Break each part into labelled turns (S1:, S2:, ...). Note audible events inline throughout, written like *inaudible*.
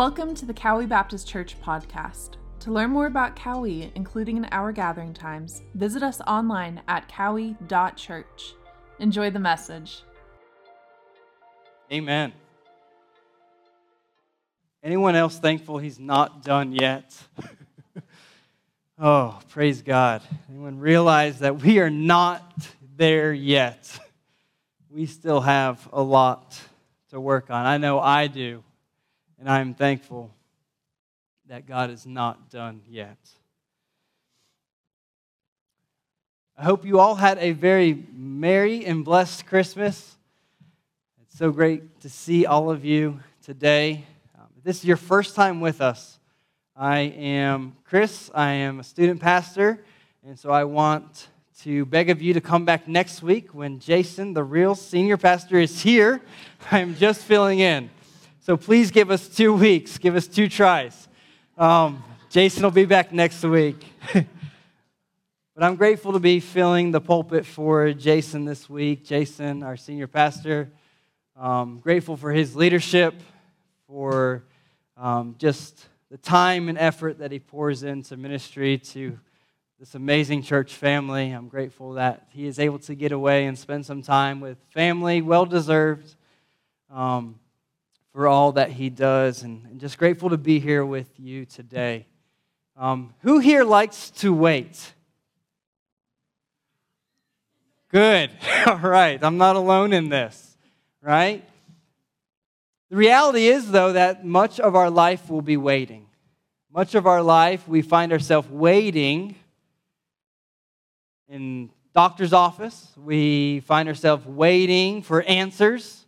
S1: Welcome to the Cowie Baptist Church podcast. To learn more about Cowie, including in our gathering times, visit us online at cowie.church. Enjoy the message.
S2: Amen. Anyone else thankful he's not done yet? *laughs* oh, praise God. Anyone realize that we are not there yet? We still have a lot to work on. I know I do. And I'm thankful that God is not done yet. I hope you all had a very merry and blessed Christmas. It's so great to see all of you today. Um, this is your first time with us. I am Chris. I am a student pastor, and so I want to beg of you to come back next week when Jason, the real senior pastor, is here. *laughs* I'm just filling in. So please give us two weeks, give us two tries. Um, Jason will be back next week. *laughs* but I'm grateful to be filling the pulpit for Jason this week. Jason, our senior pastor, um, grateful for his leadership, for um, just the time and effort that he pours into ministry to this amazing church family. I'm grateful that he is able to get away and spend some time with family, well deserved. Um, for all that he does, and, just grateful to be here with you today. Um, who here likes to wait? Good. *laughs* All right. I'm not alone in this, right? The reality is, though, that much of our life will be waiting. Much of our life, we find ourselves waiting in doctor's office. We find ourselves waiting for answers.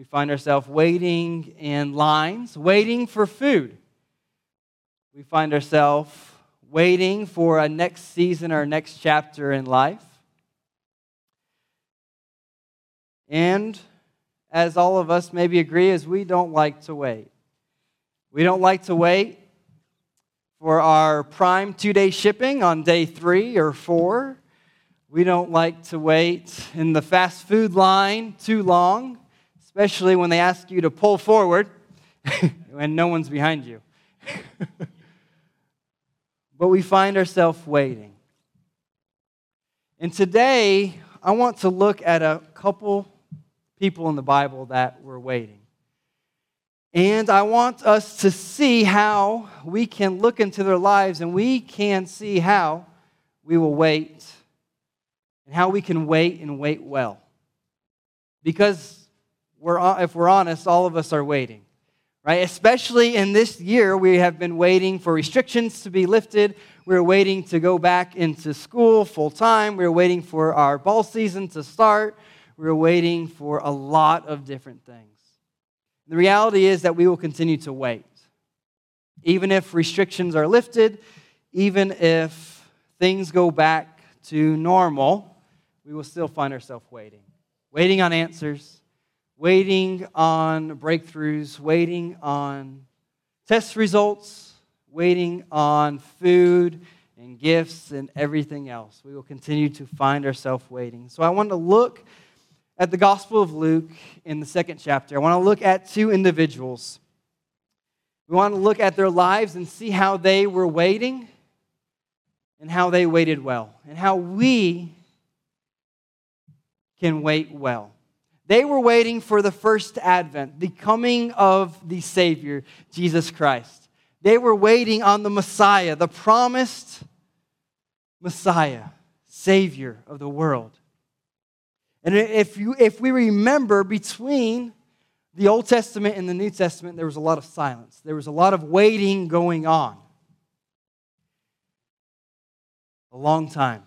S2: We find ourselves waiting in lines, waiting for food. We find ourselves waiting for a next season or next chapter in life. And as all of us maybe agree, is we don't like to wait. We don't like to wait for our prime two day shipping on day three or four. We don't like to wait in the fast food line too long especially when they ask you to pull forward *laughs* when no one's behind you. *laughs* but we find ourselves waiting. And today, I want to look at a couple people in the Bible that were waiting. And I want us to see how we can look into their lives and we can see how we will wait and how we can wait and wait well. Because we're, if we're honest, all of us are waiting, right? Especially in this year, we have been waiting for restrictions to be lifted. We're waiting to go back into school full time. We're waiting for our ball season to start. We're waiting for a lot of different things. The reality is that we will continue to wait. Even if restrictions are lifted, even if things go back to normal, we will still find ourselves waiting. Waiting on answers, waiting on breakthroughs, waiting on test results, waiting on food and gifts and everything else. We will continue to find ourselves waiting. So I want to look at the Gospel of Luke in the second chapter. I want to look at two individuals. We want to look at their lives and see how they were waiting and how they waited well, and how we can wait well. They were waiting for the first advent, the coming of the Savior, Jesus Christ. They were waiting on the Messiah, the promised Messiah, Savior of the world. And if, you, if we remember, between the Old Testament and the New Testament, there was a lot of silence. There was a lot of waiting going on. A long time.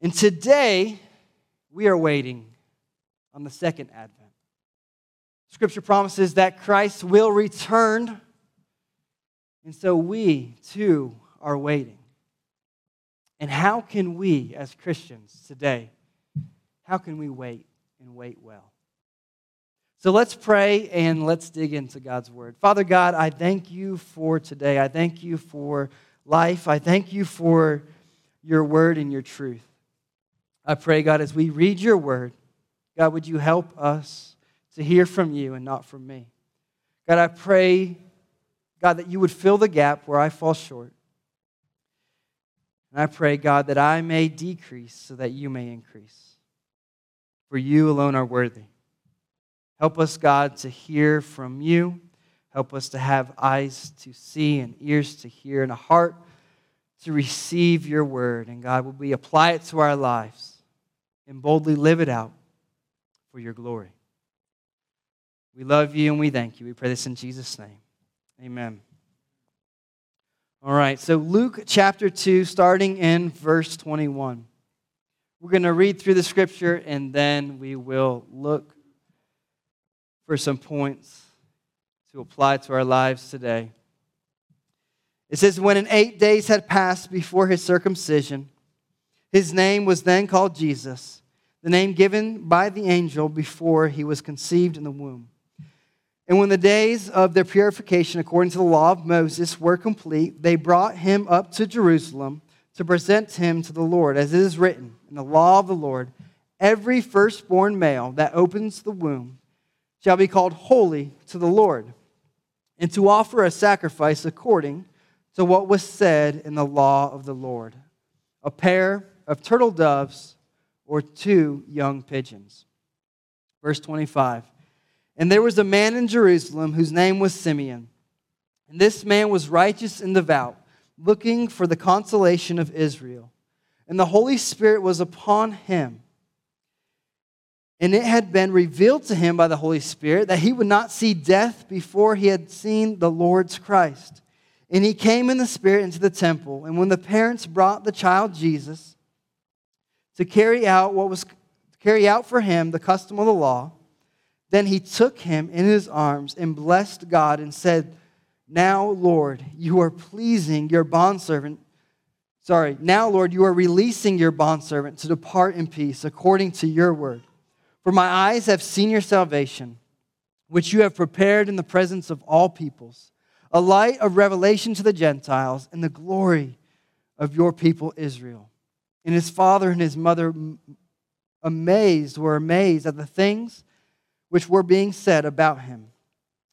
S2: And today, we are waiting on the second advent. Scripture promises that Christ will return, and so we too are waiting. And how can we, as Christians today, how can we wait and wait well? So let's pray and let's dig into God's word. Father God, I thank you for today. I thank you for life. I thank you for your word and your truth. I pray, God, as we read your word, God, would you help us to hear from you and not from me? God, I pray, God, that you would fill the gap where I fall short. And I pray, God, that I may decrease so that you may increase. For you alone are worthy. Help us, God, to hear from you. Help us to have eyes to see and ears to hear and a heart to receive your word. And God, will we apply it to our lives and boldly live it out for your glory. We love you and we thank you. We pray this in Jesus' name. Amen. All right, so Luke chapter 2, starting in verse 21. We're going to read through the scripture and then we will look for some points to apply to our lives today. It says, When in eight days had passed before his circumcision, his name was then called Jesus, the name given by the angel before he was conceived in the womb. And when the days of their purification, according to the law of Moses, were complete, they brought him up to Jerusalem to present him to the Lord, as it is written in the law of the Lord every firstborn male that opens the womb shall be called holy to the Lord, and to offer a sacrifice according to what was said in the law of the Lord a pair of turtle doves or two young pigeons. Verse 25. And there was a man in Jerusalem whose name was Simeon. And this man was righteous and devout, looking for the consolation of Israel. And the Holy Spirit was upon him. And it had been revealed to him by the Holy Spirit that he would not see death before he had seen the Lord's Christ. And he came in the Spirit into the temple. And when the parents brought the child Jesus to carry out what was carry out for him the custom of the law, then he took him in his arms and blessed God and said, Now, Lord, you are pleasing your bondservant. Sorry, now, Lord, you are releasing your bondservant to depart in peace according to your word. For my eyes have seen your salvation, which you have prepared in the presence of all peoples, a light of revelation to the Gentiles and the glory of your people Israel. And his father and his mother amazed were amazed at the things which were being said about him.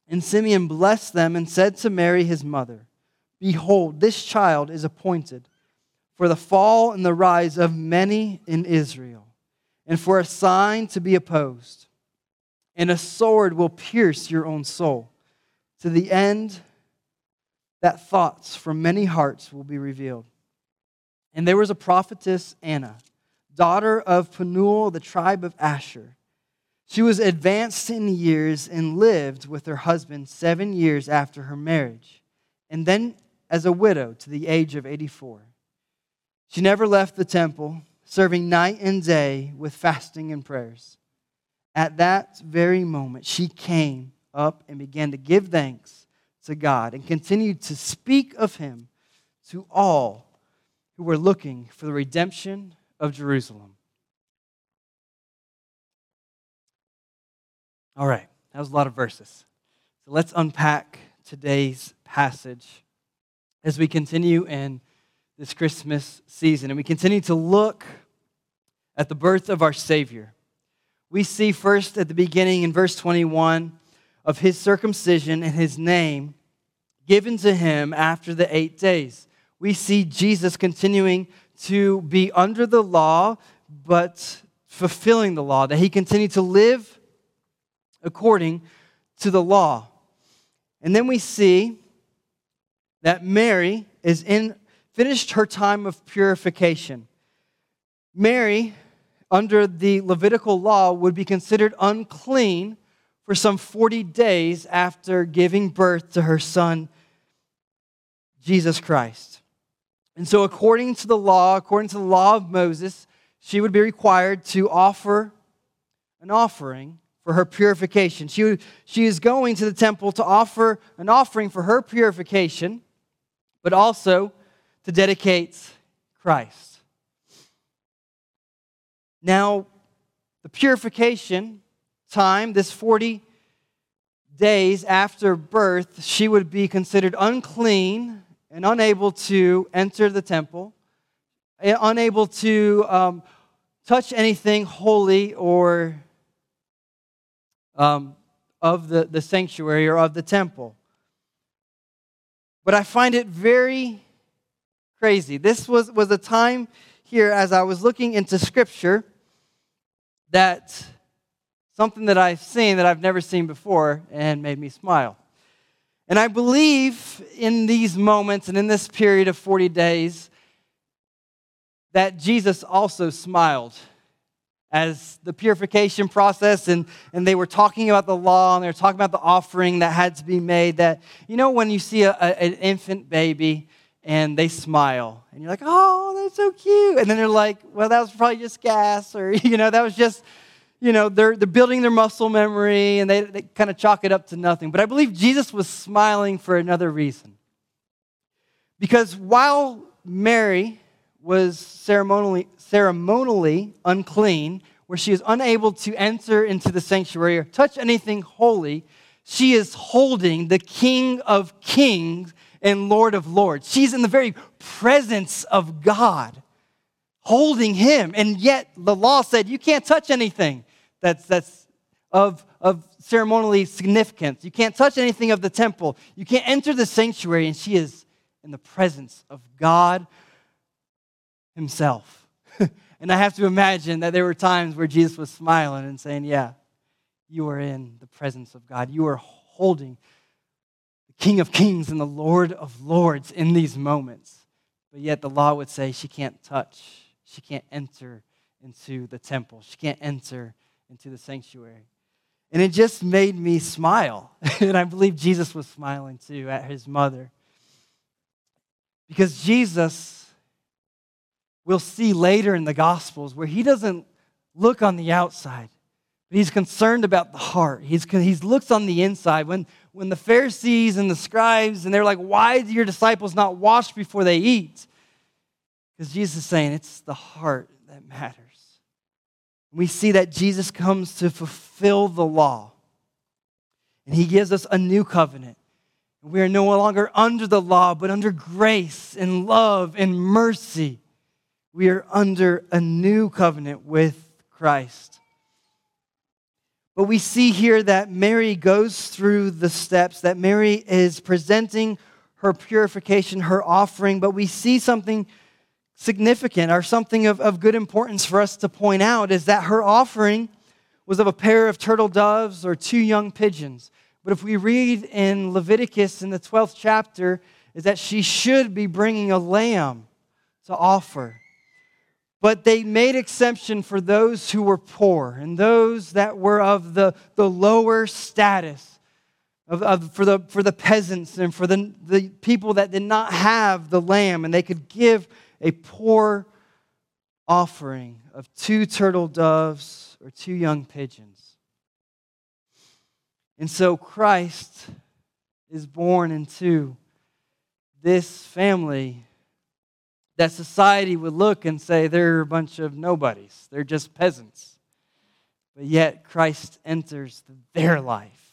S2: And Simeon blessed them and said to Mary, his mother, Behold, this child is appointed for the fall and the rise of many in Israel, and for a sign to be opposed. And a sword will pierce your own soul, to the end that thoughts from many hearts will be revealed. And there was a prophetess, Anna, daughter of Penuel, the tribe of Asher. She was advanced in years and lived with her husband seven years after her marriage, and then as a widow to the age of 84. She never left the temple, serving night and day with fasting and prayers. At that very moment, she came up and began to give thanks to God and continued to speak of him to all who were looking for the redemption of Jerusalem. All right, that was a lot of verses. So let's unpack today's passage as we continue in this Christmas season and we continue to look at the birth of our Savior. We see first at the beginning in verse 21 of his circumcision and his name given to him after the eight days. We see Jesus continuing to be under the law, but fulfilling the law, that he continued to live according to the law. And then we see that Mary is in finished her time of purification. Mary, under the Levitical law, would be considered unclean for some 40 days after giving birth to her son, Jesus Christ. And so, according to the law, according to the law of Moses, she would be required to offer an offering for her purification. She, she is going to the temple to offer an offering for her purification, but also to dedicate Christ. Now, the purification time, this 40 days after birth, she would be considered unclean and unable to enter the temple, unable to um, touch anything holy or um, of the, the sanctuary or of the temple. But I find it very crazy. This was, was a time here as I was looking into scripture that something that I've seen that I've never seen before and made me smile. And I believe in these moments and in this period of 40 days that Jesus also smiled as the purification process and, and they were talking about the law and they were talking about the offering that had to be made that you know when you see a, a, an infant baby and they smile and you're like oh that's so cute. And then they're like well that was probably just gas or *laughs* you know that was just you know they're, they're building their muscle memory and they, they kind of chalk it up to nothing but i believe jesus was smiling for another reason because while mary was ceremonially, ceremonially unclean, where she is unable to enter into the sanctuary or touch anything holy, she is holding the King of Kings and Lord of Lords. She's in the very presence of God, holding him. And yet the law said you can't touch anything that's, that's of, of ceremonially significance. You can't touch anything of the temple. You can't enter the sanctuary. And she is in the presence of God himself. *laughs* and I have to imagine that there were times where Jesus was smiling and saying, Yeah, you are in the presence of God. You are holding the King of Kings and the Lord of Lords in these moments. But yet the law would say she can't touch, she can't enter into the temple, she can't enter into the sanctuary. And it just made me smile. *laughs* and I believe Jesus was smiling too at his mother. Because Jesus we'll see later in the Gospels where he doesn't look on the outside, but he's concerned about the heart. He's, he looks on the inside. When, when the Pharisees and the scribes, and they're like, why do your disciples not wash before they eat? Because Jesus is saying it's the heart that matters. We see that Jesus comes to fulfill the law, and he gives us a new covenant. We are no longer under the law, but under grace and love and mercy we are under a new covenant with Christ. But we see here that Mary goes through the steps, that Mary is presenting her purification, her offering, but we see something significant or something of, of good importance for us to point out is that her offering was of a pair of turtle doves or two young pigeons. But if we read in Leviticus in the 12th chapter, is that she should be bringing a lamb to offer. But they made exception for those who were poor and those that were of the, the lower status, of, of, for, the, for the peasants and for the, the people that did not have the lamb, and they could give a poor offering of two turtle doves or two young pigeons. And so Christ is born into this family that society would look and say they're a bunch of nobodies, they're just peasants. But yet Christ enters their life.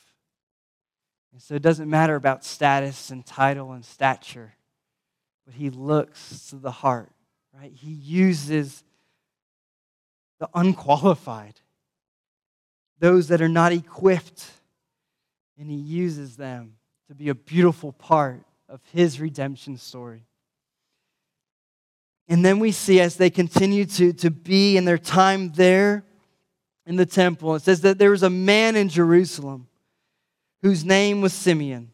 S2: And so it doesn't matter about status and title and stature, but he looks to the heart, right? He uses the unqualified, those that are not equipped, and he uses them to be a beautiful part of his redemption story. And then we see as they continue to, to be in their time there in the temple, it says that there was a man in Jerusalem whose name was Simeon.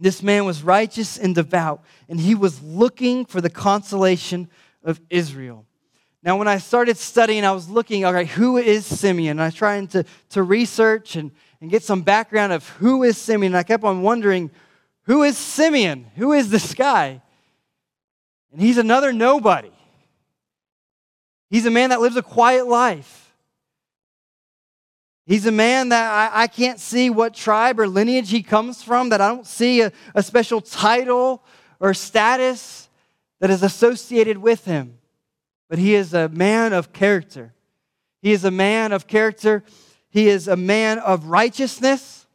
S2: This man was righteous and devout, and he was looking for the consolation of Israel. Now, when I started studying, I was looking, all right, who is Simeon? And I was trying to, to research and, and get some background of who is Simeon. And I kept on wondering, who is Simeon? Who is this guy? And he's another nobody. He's a man that lives a quiet life. He's a man that I, I, can't see what tribe or lineage he comes from, that I don't see a, a special title or status that is associated with him. But he is a man of character. He is a man of character. He is a man of righteousness.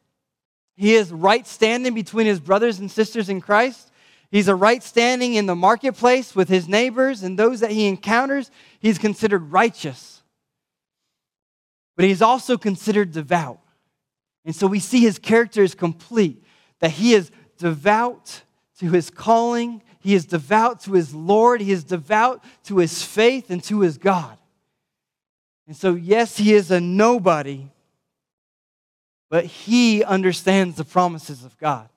S2: He is right standing between his brothers and sisters in Christ. He's a right standing in the marketplace with his neighbors and those that he encounters. He's considered righteous. But he's also considered devout. And so we see his character is complete, that he is devout to his calling, he is devout to his Lord, he is devout to his faith and to his God. And so, yes, he is a nobody, but he understands the promises of God.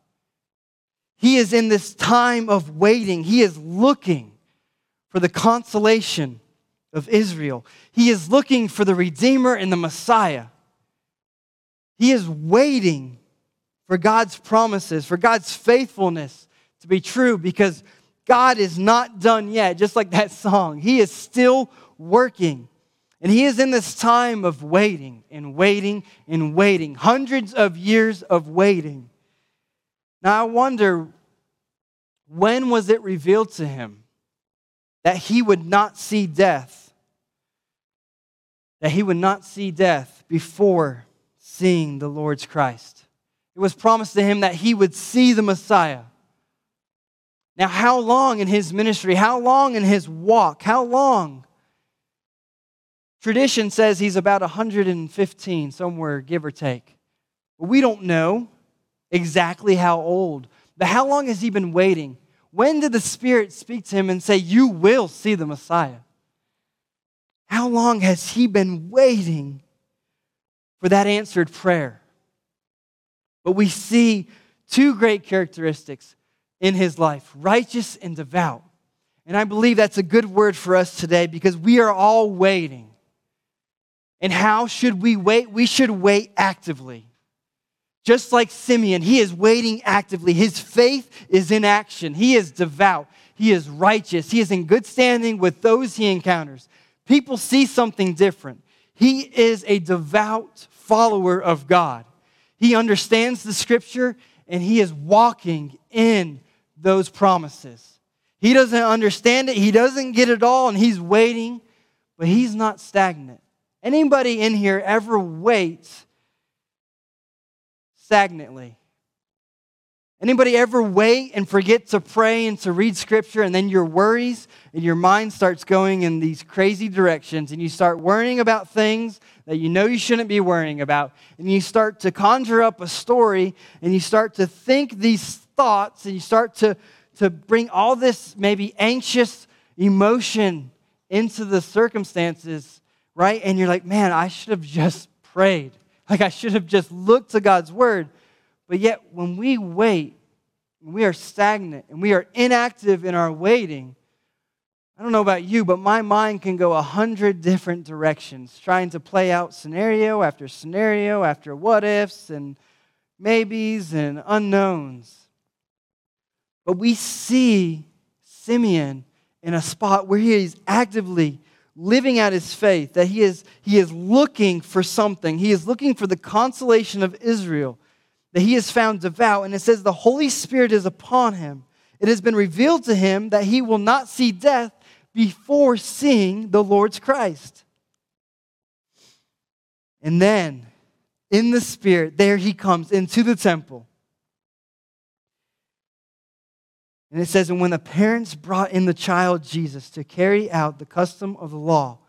S2: He is in this time of waiting, he is looking for the consolation of Israel. He is looking for the Redeemer and the Messiah. He is waiting for God's promises, for God's faithfulness to be true because God is not done yet, just like that song. He is still working. And he is in this time of waiting and waiting and waiting, hundreds of years of waiting. Now I wonder when was it revealed to him that he would not see death? That he would not see death before seeing the Lord's Christ. It was promised to him that he would see the Messiah. Now, how long in his ministry, how long in his walk, how long? Tradition says he's about 115, somewhere, give or take. But we don't know exactly how old. But how long has he been waiting? When did the Spirit speak to him and say, You will see the Messiah? How long has he been waiting for that answered prayer. But we see two great characteristics in his life righteous and devout. And I believe that's a good word for us today because we are all waiting. And how should we wait? We should wait actively. Just like Simeon, he is waiting actively. His faith is in action. He is devout. He is righteous. He is in good standing with those he encounters. People see something different. He is a devout follower of God. He understands the scripture and he is walking in those promises. He doesn't understand it, he doesn't get it all, and he's waiting, but he's not stagnant. Anybody in here ever wait stagnantly? Anybody ever wait and forget to pray and to read scripture and then your worries and your mind starts going in these crazy directions and you start worrying about things that you know you shouldn't be worrying about and you start to conjure up a story and you start to think these thoughts and you start to, to bring all this maybe anxious emotion into the circumstances, right? And you're like, man, I should have just prayed. Like I should have just looked to God's word. But yet, when we wait, when we are stagnant and we are inactive in our waiting, I don't know about you, but my mind can go a hundred different directions, trying to play out scenario after scenario after what ifs and maybes and unknowns. But we see Simeon in a spot where he is actively living out his faith, that he is, he is looking for something. He is looking for the consolation of Israel that he is found devout. And it says, The Holy Spirit is upon him. It has been revealed to him that he will not see death before seeing the Lord's Christ. And then, in the Spirit, there he comes into the temple. And it says, And when the parents brought in the child Jesus to carry out the custom of the law,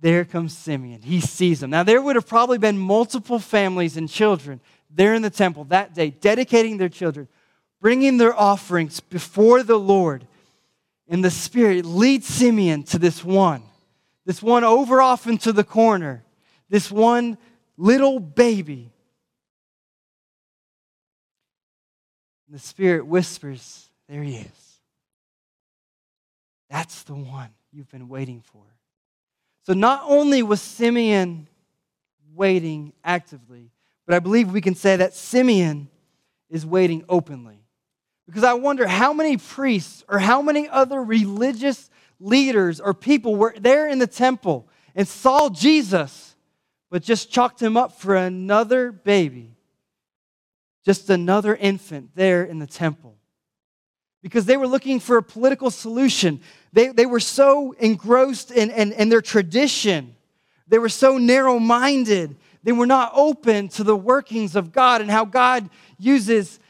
S2: there comes Simeon. He sees them. Now, there would have probably been multiple families and children there in the temple that day, dedicating their children, bringing their offerings before the Lord. And the Spirit leads Simeon to this one, this one over off into the corner, this one little baby. And the Spirit whispers, There he is. That's the one you've been waiting for. So not only was Simeon waiting actively, but I believe we can say that Simeon is waiting openly. Because I wonder how many priests or how many other religious leaders or people were there in the temple and saw Jesus, but just chalked him up for another baby, just another infant there in the temple. Because they were looking for a political solution. They, they were so engrossed in, in, in their tradition. They were so narrow minded. They were not open to the workings of God and how God uses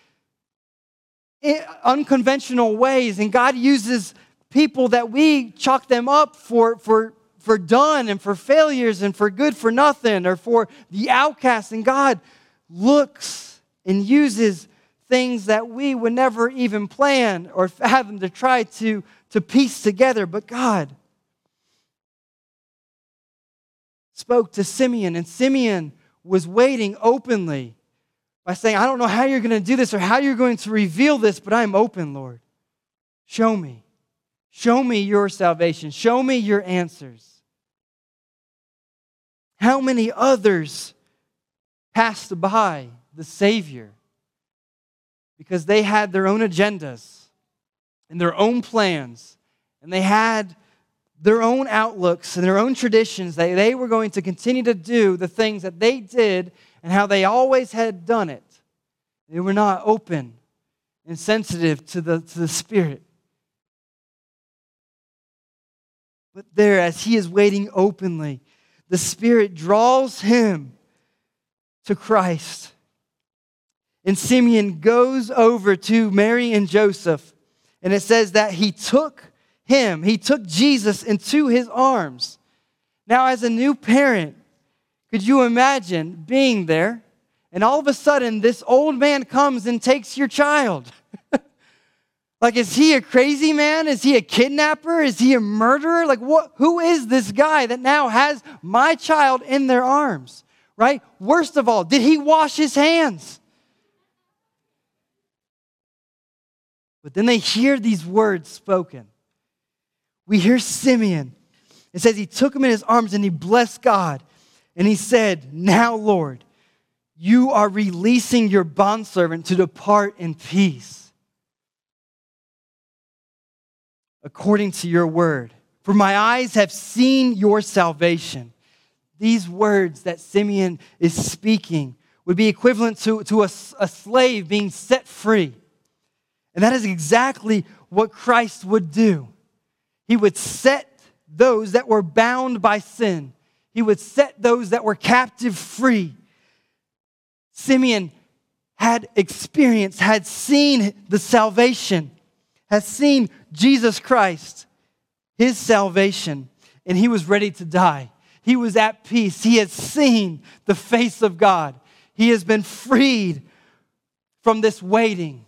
S2: unconventional ways. And God uses people that we chalk them up for, for for done and for failures and for good for nothing or for the outcast. And God looks and uses things that we would never even plan or fathom to try to, to piece together. But God spoke to Simeon, and Simeon was waiting openly by saying, I don't know how you're going to do this or how you're going to reveal this, but I'm open, Lord. Show me. Show me your salvation. Show me your answers. How many others passed by the Savior because they had their own agendas and their own plans, and they had their own outlooks and their own traditions. They, they were going to continue to do the things that they did and how they always had done it. They were not open and sensitive to the, to the Spirit. But there, as he is waiting openly, the Spirit draws him to Christ. And Simeon goes over to Mary and Joseph, and it says that he took him, he took Jesus into his arms. Now, as a new parent, could you imagine being there and all of a sudden this old man comes and takes your child? *laughs* like, is he a crazy man? Is he a kidnapper? Is he a murderer? Like, what, who is this guy that now has my child in their arms? Right? Worst of all, did he wash his hands? But then they hear these words spoken we hear Simeon. It says he took him in his arms and he blessed God. And he said, Now, Lord, you are releasing your bondservant to depart in peace according to your word. For my eyes have seen your salvation. These words that Simeon is speaking would be equivalent to, to a, a slave being set free. And that is exactly what Christ would do. He would set those that were bound by sin, he would set those that were captive free. Simeon had experienced, had seen the salvation, has seen Jesus Christ, his salvation, and he was ready to die. He was at peace. He had seen the face of God. He has been freed from this waiting.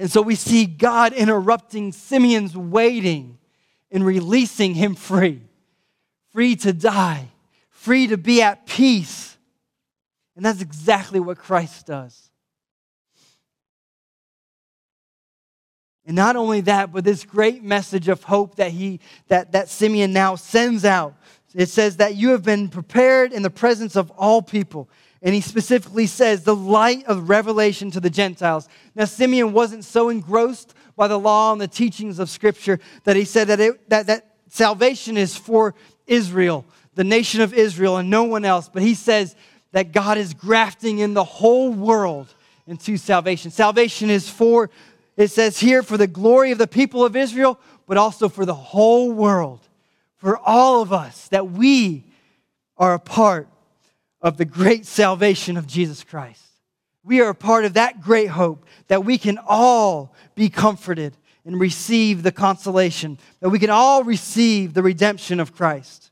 S2: And so we see God interrupting Simeon's waiting and releasing him free, free to die, free to be at peace. And that's exactly what Christ does. And not only that, but this great message of hope that he that, that Simeon now sends out. It says that you have been prepared in the presence of all people. And he specifically says, the light of revelation to the Gentiles. Now, Simeon wasn't so engrossed by the law and the teachings of Scripture that he said that, it, that, that salvation is for Israel, the nation of Israel, and no one else. But he says that God is grafting in the whole world into salvation. Salvation is for, it says here, for the glory of the people of Israel, but also for the whole world, for all of us, that we are a part of the great salvation of Jesus Christ. We are a part of that great hope that we can all be comforted and receive the consolation, that we can all receive the redemption of Christ.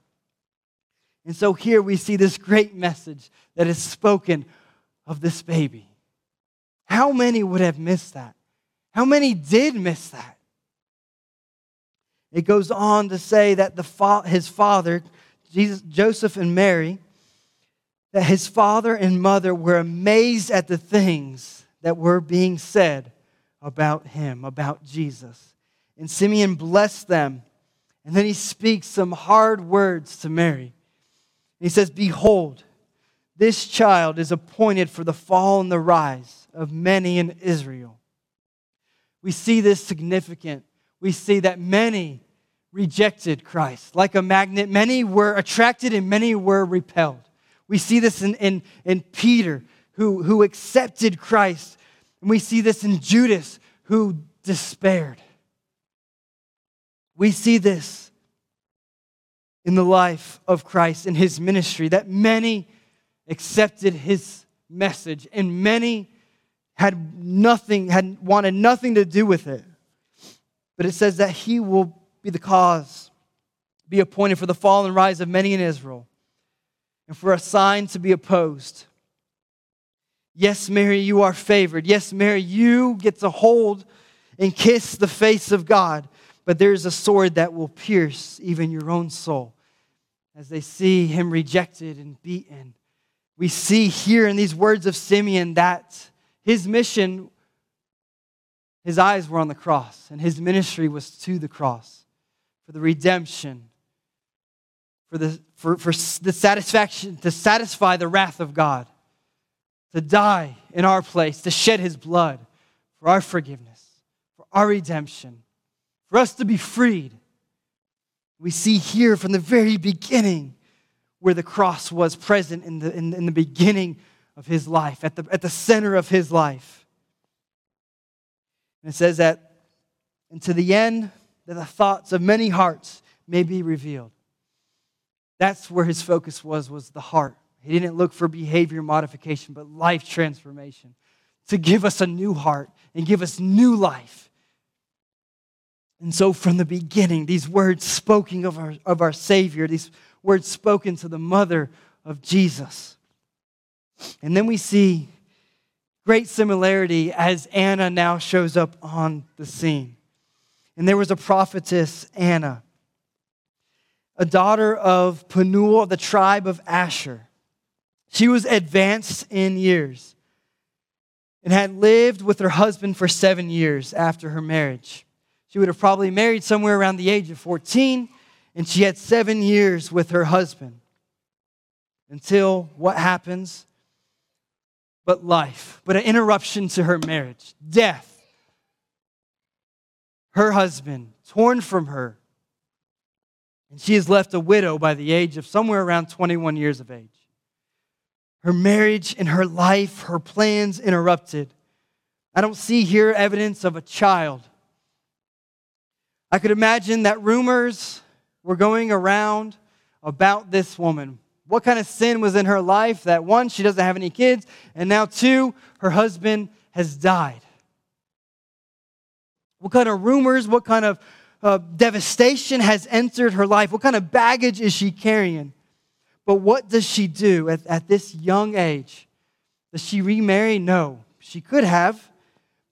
S2: And so here we see this great message that is spoken of this baby. How many would have missed that? How many did miss that? It goes on to say that the fa- his father, Jesus, Joseph and Mary, that his father and mother were amazed at the things that were being said about him, about Jesus. And Simeon blessed them. And then he speaks some hard words to Mary. He says, Behold, this child is appointed for the fall and the rise of many in Israel. We see this significant. We see that many rejected Christ. Like a magnet, many were attracted and many were repelled. We see this in, in, in Peter, who, who accepted Christ. And we see this in Judas, who despaired. We see this in the life of Christ, in his ministry, that many accepted his message and many had nothing, had wanted nothing to do with it. But it says that he will be the cause be appointed for the fall and rise of many in Israel, and for a sign to be opposed. Yes, Mary, you are favored. Yes, Mary, you get to hold and kiss the face of God, but there's a sword that will pierce even your own soul. As they see him rejected and beaten, we see here in these words of Simeon that his mission, his eyes were on the cross, and his ministry was to the cross for the redemption for the, for, for the satisfaction, to satisfy the wrath of God, to die in our place, to shed his blood for our forgiveness, for our redemption, for us to be freed. We see here from the very beginning where the cross was present in the, in, in the beginning of his life, at the, at the center of his life. And it says that, and to the end, that the thoughts of many hearts may be revealed. That's where his focus was, was the heart. He didn't look for behavior modification, but life transformation to give us a new heart and give us new life. And so, from the beginning, these words spoken of our, of our Savior, these words spoken to the mother of Jesus. And then we see great similarity as Anna now shows up on the scene. And there was a prophetess, Anna a daughter of Penuel of the tribe of Asher. She was advanced in years and had lived with her husband for seven years after her marriage. She would have probably married somewhere around the age of 14, and she had seven years with her husband until what happens? But life, but an interruption to her marriage, death. Her husband torn from her and she is left a widow by the age of somewhere around 21 years of age. Her marriage and her life, her plans interrupted. I don't see here evidence of a child. I could imagine that rumors were going around about this woman. What kind of sin was in her life that one, she doesn't have any kids, and now two, her husband has died? What kind of rumors, what kind of uh, devastation has entered her life? What kind of baggage is she carrying? But what does she do at, at this young age? Does she remarry? No. She could have.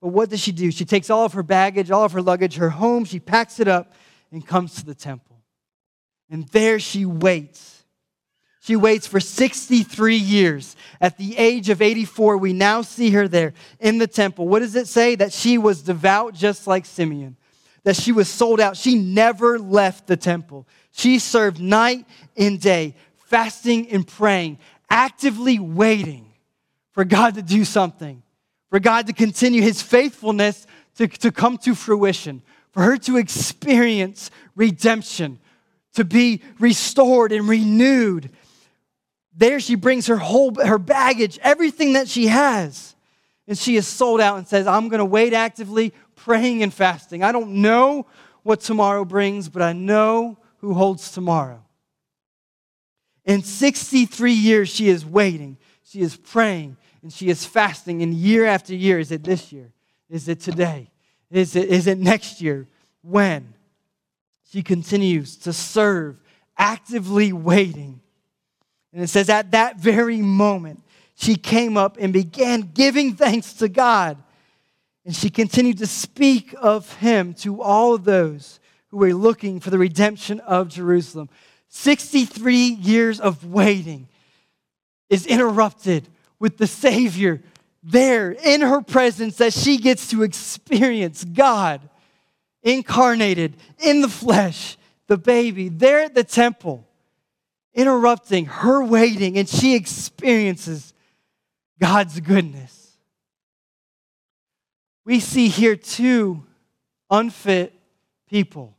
S2: But what does she do? She takes all of her baggage, all of her luggage, her home, she packs it up and comes to the temple. And there she waits. She waits for 63 years. At the age of 84, we now see her there in the temple. What does it say? That she was devout just like Simeon that she was sold out. She never left the temple. She served night and day, fasting and praying, actively waiting for God to do something, for God to continue his faithfulness to, to come to fruition, for her to experience redemption, to be restored and renewed. There she brings her whole her baggage, everything that she has. And she is sold out and says, I'm going to wait actively praying and fasting. I don't know what tomorrow brings, but I know who holds tomorrow. In 63 years, she is waiting, she is praying, and she is fasting. And year after year, is it this year? Is it today? Is it, is it next year? When? She continues to serve, actively waiting. And it says, at that very moment, she came up and began giving thanks to God and she continued to speak of him to all of those who were looking for the redemption of Jerusalem. 63 years of waiting is interrupted with the Savior there in her presence that she gets to experience God incarnated in the flesh, the baby, there at the temple, interrupting her waiting, and she experiences God's goodness we see here two unfit people.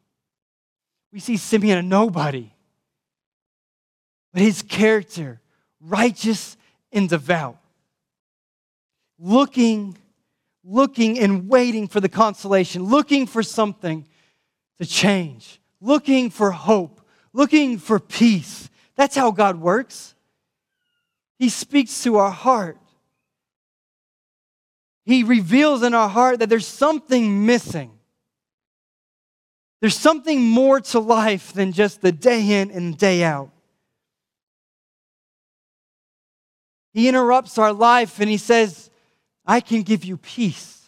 S2: We see Simeon a nobody, but his character, righteous and devout, looking, looking and waiting for the consolation, looking for something to change, looking for hope, looking for peace. That's how God works. He speaks to our heart. He reveals in our heart that there's something missing. There's something more to life than just the day in and day out. He interrupts our life and he says, I can give you peace.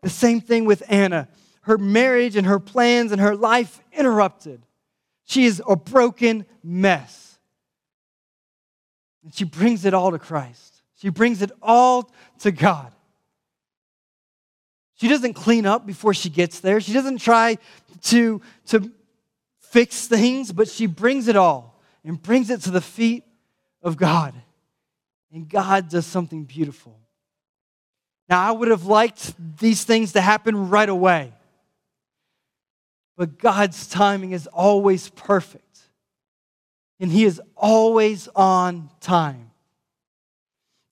S2: The same thing with Anna. Her marriage and her plans and her life interrupted. She is a broken mess. And she brings it all to Christ. She brings it all to God. She doesn't clean up before she gets there. She doesn't try to, to fix things, but she brings it all and brings it to the feet of God. And God does something beautiful. Now, I would have liked these things to happen right away. But God's timing is always perfect, and He is always on time.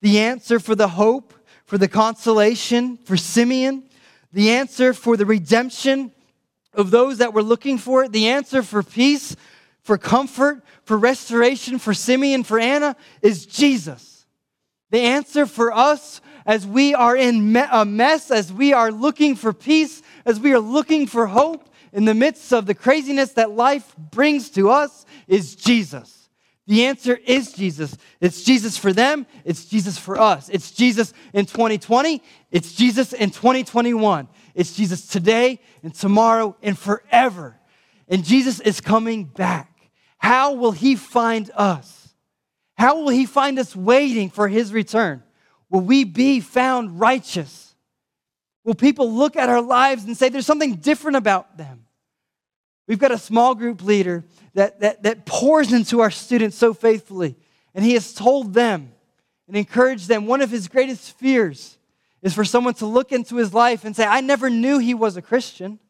S2: The answer for the hope, for the consolation for Simeon, the answer for the redemption of those that were looking for it, the answer for peace, for comfort, for restoration for Simeon, for Anna is Jesus. The answer for us as we are in a mess, as we are looking for peace, as we are looking for hope in the midst of the craziness that life brings to us, is Jesus. The answer is Jesus. It's Jesus for them, it's Jesus for us. It's Jesus in 2020, it's Jesus in 2021. It's Jesus today and tomorrow and forever. And Jesus is coming back. How will he find us? How will he find us waiting for his return? Will we be found righteous? Will people look at our lives and say there's something different about them? We've got a small group leader that, that, that pours into our students so faithfully, and he has told them and encouraged them one of his greatest fears is for someone to look into his life and say, I never knew he was a Christian.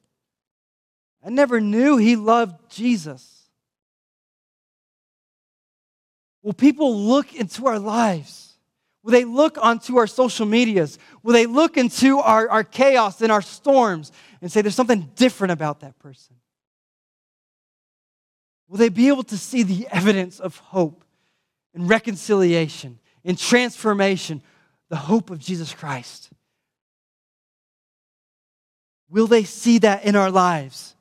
S2: I never knew he loved Jesus. Will people look into our lives? Will they look onto our social medias? Will they look into our, our chaos and our storms and say there's something different about that person? Will they be able to see the evidence of hope and reconciliation and transformation, the hope of Jesus Christ? Will they see that in our lives?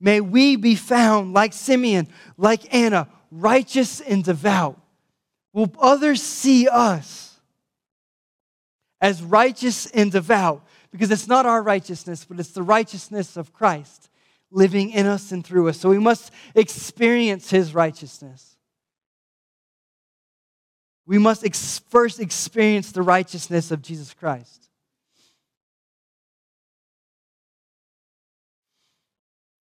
S2: May we be found like Simeon, like Anna, righteous and devout. Will others see us? As righteous and devout because it's not our righteousness, but it's the righteousness of Christ living in us and through us. So we must experience his righteousness. We must ex- first experience the righteousness of Jesus Christ.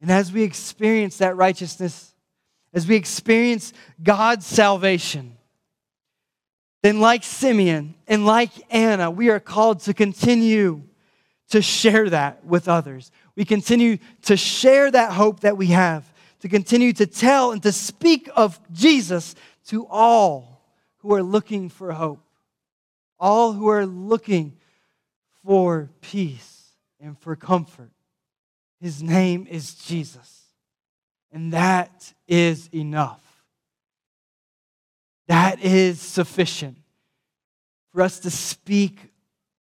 S2: And as we experience that righteousness, as we experience God's salvation, then, like Simeon and like Anna, we are called to continue to share that with others. We continue to share that hope that we have, to continue to tell and to speak of Jesus to all who are looking for hope, all who are looking for peace and for comfort. His name is Jesus, and that is enough. That is sufficient for us to speak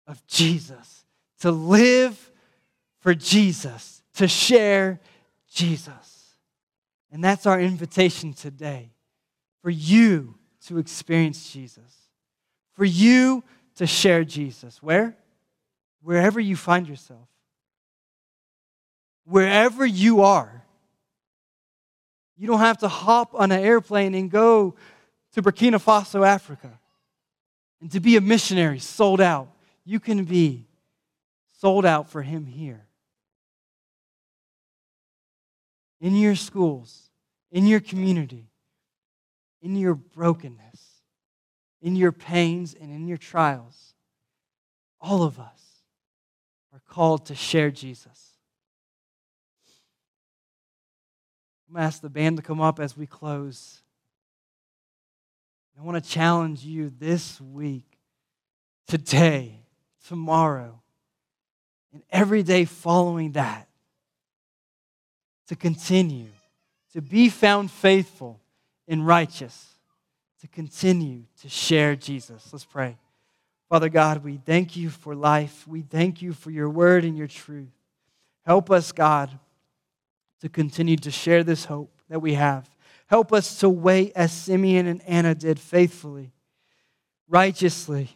S2: of Jesus, to live for Jesus, to share Jesus. And that's our invitation today for you to experience Jesus, for you to share Jesus. Where? Wherever you find yourself, wherever you are. You don't have to hop on an airplane and go to Burkina Faso, Africa, and to be a missionary sold out, you can be sold out for Him here. In your schools, in your community, in your brokenness, in your pains, and in your trials, all of us are called to share Jesus. I'm going to ask the band to come up as we close. I want to challenge you this week, today, tomorrow, and every day following that to continue to be found faithful and righteous, to continue to share Jesus. Let's pray. Father God, we thank you for life. We thank you for your word and your truth. Help us, God, to continue to share this hope that we have. Help us to wait as Simeon and Anna did faithfully, righteously,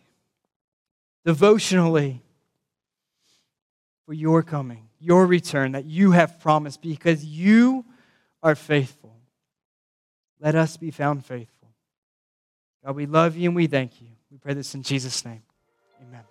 S2: devotionally for your coming, your return that you have promised because you are faithful. Let us be found faithful. God, we love you and we thank you. We pray this in Jesus' name. Amen.